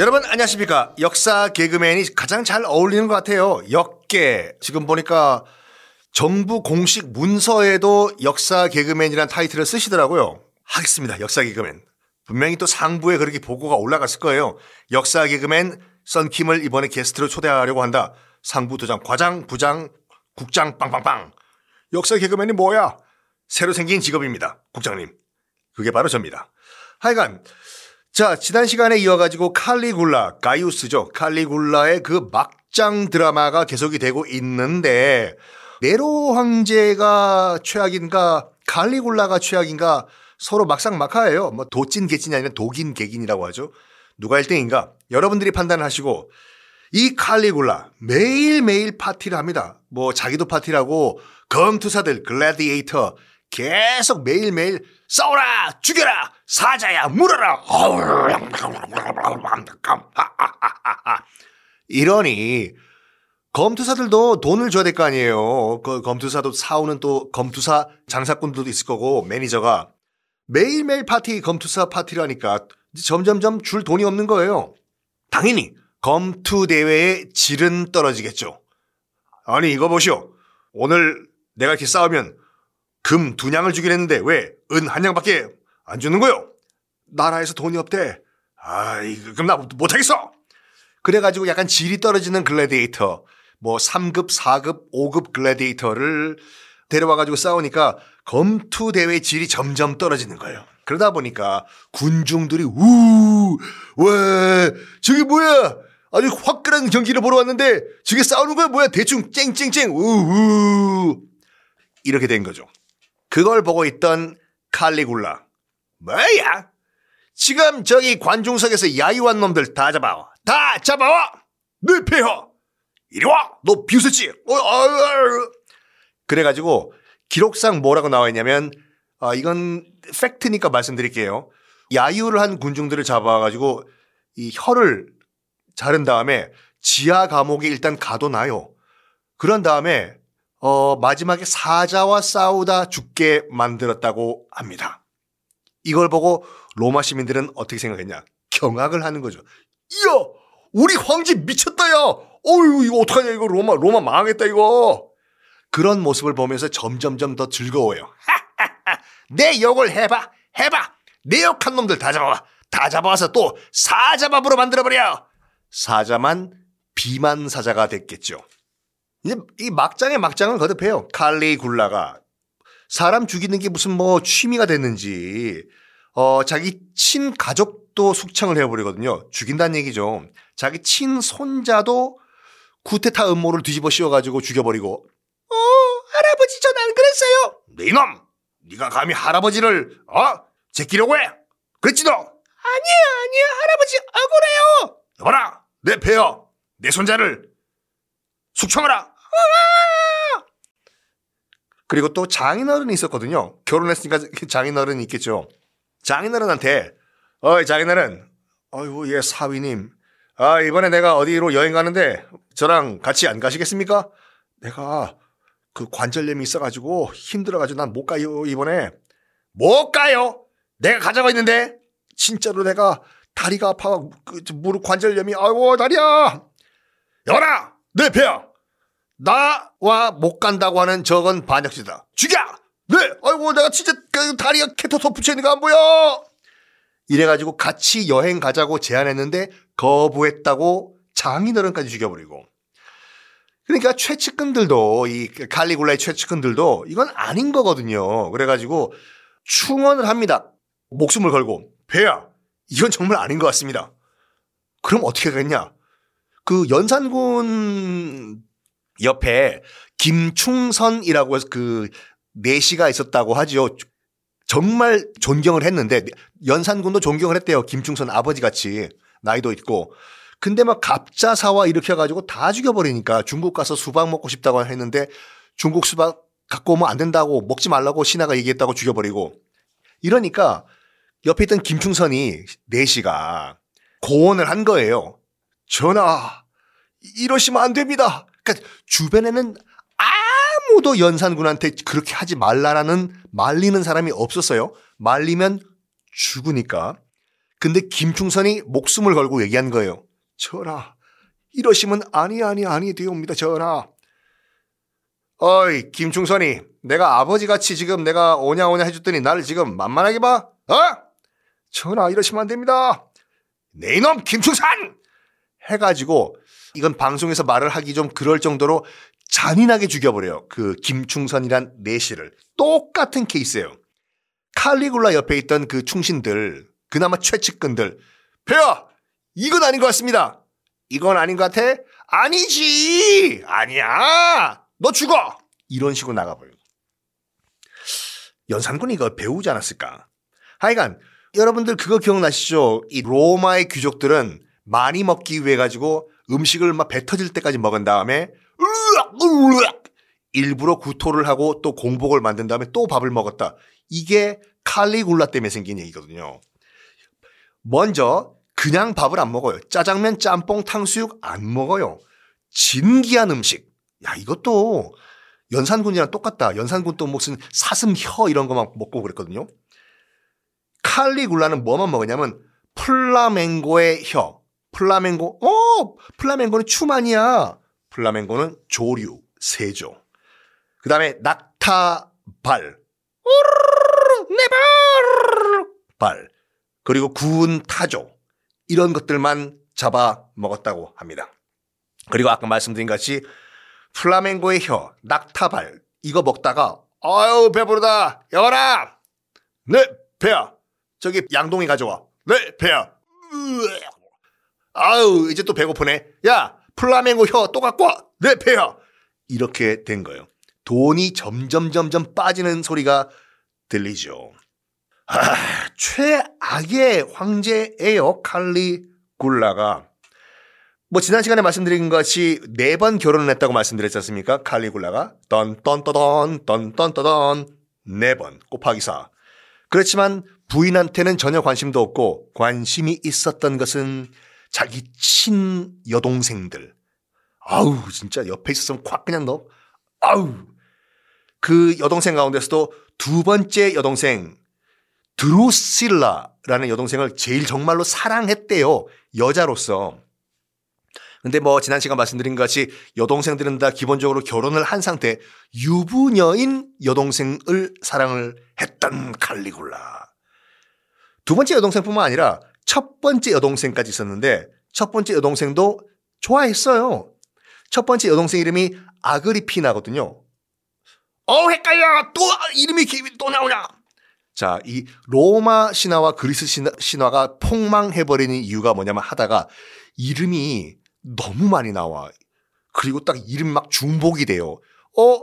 여러분 안녕하십니까? 역사 개그맨이 가장 잘 어울리는 것 같아요. 역계. 지금 보니까 정부 공식 문서에도 역사 개그맨이라는 타이틀을 쓰시더라고요. 하겠습니다. 역사 개그맨. 분명히 또 상부에 그렇게 보고가 올라갔을 거예요. 역사 개그맨 썬킴을 이번에 게스트로 초대하려고 한다. 상부 도장 과장 부장 국장 빵빵빵. 역사 개그맨이 뭐야? 새로 생긴 직업입니다. 국장님. 그게 바로 접니다. 하여간 자, 지난 시간에 이어가지고 칼리굴라, 가이우스죠. 칼리굴라의 그 막장 드라마가 계속이 되고 있는데, 네로 황제가 최악인가, 칼리굴라가 최악인가, 서로 막상 막하예요. 뭐 도찐 개찐이 아니라 독인 개긴이라고 하죠. 누가 1등인가? 여러분들이 판단을 하시고, 이 칼리굴라 매일매일 파티를 합니다. 뭐 자기도 파티라고 검투사들, 글래디에이터 계속 매일매일 싸워라! 죽여라! 사자야! 물어라! 이러니 검투사들도 돈을 줘야 될 거 아니에요. 그 검투사도 사오는 또 검투사 장사꾼들도 있을 거고 매니저가 매일매일 파티 검투사 파티라니까 점점점 줄 돈이 없는 거예요. 당연히 검투 대회의 질은 떨어지겠죠. 아니 이거 보시오. 오늘 내가 이렇게 싸우면 금 두 냥을 주긴 했는데 왜 은 한 냥밖에 안 주는 거요? 나라에서 돈이 없대. 아이 그럼 나 못하겠어. 그래가지고 약간 질이 떨어지는 글래디에이터 뭐 3급, 4급, 5급 글래디에이터를 데려와가지고 싸우니까 검투 대회 질이 점점 떨어지는 거예요. 그러다 보니까 군중들이 우, 왜 저게 뭐야? 아주 화끈한 경기를 보러 왔는데 저게 싸우는 거야 뭐야? 대충 쨍쨍쨍 우우 이렇게 된 거죠. 그걸 보고 있던 칼리굴라 뭐야? 지금 저기 관중석에서 야유한 놈들 다 잡아와. 다 잡아와! 네 폐하! 이리 와! 너 비웃었지? 어, 아, 아. 그래가지고 기록상 뭐라고 나와 있냐면 아, 이건 팩트니까 말씀드릴게요. 야유를 한 군중들을 잡아가지고 이 혀를 자른 다음에 지하 감옥에 일단 가둬놔요. 그런 다음에 어, 마지막에 사자와 싸우다 죽게 만들었다고 합니다. 이걸 보고 로마 시민들은 어떻게 생각했냐? 경악을 하는 거죠. 이야, 우리 황제 미쳤다, 야! 어유 이거 어떡하냐, 이거 로마, 로마 망하겠다, 이거! 그런 모습을 보면서 점점점 더 즐거워요. 내 욕을 해봐, 해봐! 내 욕한 놈들 다 잡아와! 다 잡아와서 또 사자밥으로 만들어버려! 사자만 비만 사자가 됐겠죠. 이 막장에 막장을 거듭해요. 칼리굴라가 사람 죽이는 게 무슨 뭐 취미가 됐는지 어 자기 친 가족도 숙청을 해버리거든요. 죽인다는 얘기죠. 자기 친 손자도 구테타 음모를 뒤집어 씌워가지고 죽여버리고 어 할아버지 전 안 그랬어요. 네 이놈 네가 감히 할아버지를 어 제끼려고 해? 그랬지 너? 아니에요 아니에요 할아버지 억울해요. 여봐라 내 폐여 내 손자를 숙청하라. 그리고 또 장인어른이 있었거든요. 결혼했으니까 장인어른이 있겠죠. 장인어른한테 어이 장인어른. 어이구 예 사위님. 아 이번에 내가 어디로 여행 가는데 저랑 같이 안 가시겠습니까? 내가 그 관절염이 있어가지고 힘들어가지고 난 못 가요 이번에. 못 가요! 내가 가자고 했는데 진짜로 내가 다리가 아파 그 무릎 관절염이 아이고 다리야! 여라 내 배야 나와 못 간다고 하는 저건 반역죄다. 죽여! 네! 아이고, 내가 진짜 그 다리가 캐터터 붙여있는 거안 보여! 이래가지고 같이 여행 가자고 제안했는데 거부했다고 장인어른까지 죽여버리고. 그러니까 최측근들도, 이 칼리굴라의 최측근들도 이건 아닌 거거든요. 그래가지고 충원을 합니다. 목숨을 걸고. 배야, 이건 정말 아닌 것 같습니다. 그럼 어떻게 하겠냐? 그 연산군 옆에 김충선이라고 해서 그 내시가 있었다고 하죠. 정말 존경을 했는데 연산군도 존경을 했대요. 김충선 아버지 같이 나이도 있고. 근데 막 갑자사와 이렇게 해가지고 다 죽여버리니까 중국 가서 수박 먹고 싶다고 했는데 중국 수박 갖고 오면 안 된다고 먹지 말라고 신하가 얘기했다고 죽여버리고 이러니까 옆에 있던 김충선이 내시가 고언을 한 거예요. 전하, 이러시면 안 됩니다. 그러니까 주변에는 아무도 연산군한테 그렇게 하지 말라라는 말리는 사람이 없었어요. 말리면 죽으니까. 근데 김충선이 목숨을 걸고 얘기한 거예요. 전하, 이러시면 아니 아니 아니 되옵니다 전하. 어이 김충선이 내가 아버지같이 지금 내가 오냐 오냐 해줬더니 나를 지금 만만하게 봐? 어? 전하 이러시면 안 됩니다. 내 이놈 김충선! 해가지고 이건 방송에서 말을 하기 좀 그럴 정도로 잔인하게 죽여버려요. 그 김충선이란 내시를. 똑같은 케이스예요. 칼리굴라 옆에 있던 그 충신들, 그나마 최측근들. 배야! 이건 아닌 것 같습니다. 이건 아닌 것 같아? 아니지! 아니야! 너 죽어! 이런 식으로 나가버려요. 연산군이 이거 배우지 않았을까? 하여간, 여러분들 그거 기억나시죠? 이 로마의 귀족들은 많이 먹기 위해 가지고 음식을 막 배 터질 때까지 먹은 다음에 일부러 구토를 하고 또 공복을 만든 다음에 또 밥을 먹었다. 이게 칼리굴라 때문에 생긴 얘기거든요. 먼저 그냥 밥을 안 먹어요. 짜장면, 짬뽕, 탕수육 안 먹어요. 진기한 음식. 야, 이것도 연산군이랑 똑같다. 연산군도 무슨 사슴 혀 이런 거막 먹고 그랬거든요. 칼리굴라는 뭐만 먹었냐면 플라멩고의 혀. 플라멩고, 어! 플라멩고는 춤 아니야. 플라멩고는 조류, 새죠. 그 다음에 낙타발. 내 발! 발. 그리고 구운 타조. 이런 것들만 잡아 먹었다고 합니다. 그리고 아까 말씀드린 같이 플라멩고의 혀, 낙타발. 이거 먹다가, 아유, 배부르다. 여봐라! 네, 배야. 저기 양동이 가져와. 네, 배야. 아유, 이제 또 배고프네. 야, 플라멩고 혀 또 갖고 와. 네, 배야. 이렇게 된 거예요. 돈이 점점 점점 빠지는 소리가 들리죠. 아, 최악의 황제예요. 칼리 굴라가. 뭐 지난 시간에 말씀드린 것 같이 네 번 결혼을 했다고 말씀드렸지 않습니까? 칼리굴라가 떤떤떠던 떤떤떠던 네 번 곱하기 4. 그렇지만 부인한테는 전혀 관심도 없고 관심이 있었던 것은 자기 친 여동생들. 아우 진짜 옆에 있었으면 콱 그냥 너 아우 그 여동생 가운데서도 두 번째 여동생 드루실라라는 여동생을 제일 정말로 사랑했대요. 여자로서. 근데 뭐 지난 시간 말씀드린 것 같이 여동생들은 다 기본적으로 결혼을 한 상태 유부녀인 여동생을 사랑을 했던 칼리굴라. 두 번째 여동생뿐만 아니라 첫 번째 여동생까지 있었는데 첫 번째 여동생도 좋아했어요. 첫 번째 여동생 이름이 아그리피나거든요. 어 헷갈려 또 이름이 또 나오냐. 자, 이 로마 신화와 그리스 신화, 가 폭망해버리는 이유가 뭐냐면 하다가 이름이 너무 많이 나와. 그리고 딱 이름 막 중복이 돼요. 어?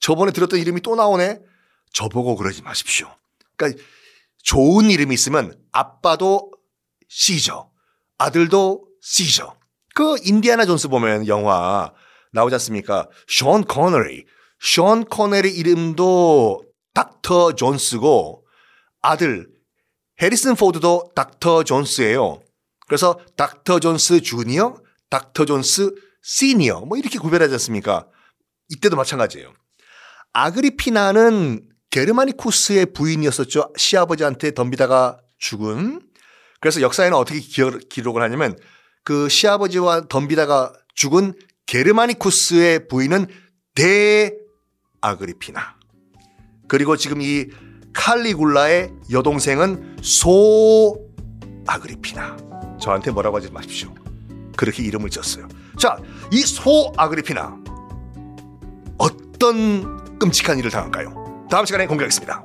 저번에 들었던 이름이 또 나오네? 저보고 그러지 마십시오. 그러니까 좋은 이름이 있으면 아빠도 시저, 아들도 시저. 그 인디아나 존스 보면 영화 나오지 않습니까? 션 코너리. 션 코너리 이름도 닥터 존스고 아들 해리슨 포드도 닥터 존스예요. 그래서 닥터 존스 주니어, 닥터 존스 시니어 뭐 이렇게 구별하지 않습니까? 이때도 마찬가지예요. 아그리피나는 게르마니쿠스의 부인이었었죠. 시아버지한테 덤비다가 죽은. 그래서 역사에는 어떻게 기록을 하냐면 그 시아버지와 덤비다가 죽은 게르마니쿠스의 부인은 대아그리피나. 그리고 지금 이 칼리굴라의 여동생은 소 아그리피나. 저한테 뭐라고 하지 마십시오. 그렇게 이름을 지었어요. 자, 이 소 아그리피나 어떤 끔찍한 일을 당할까요? 다음 시간에 공개하겠습니다.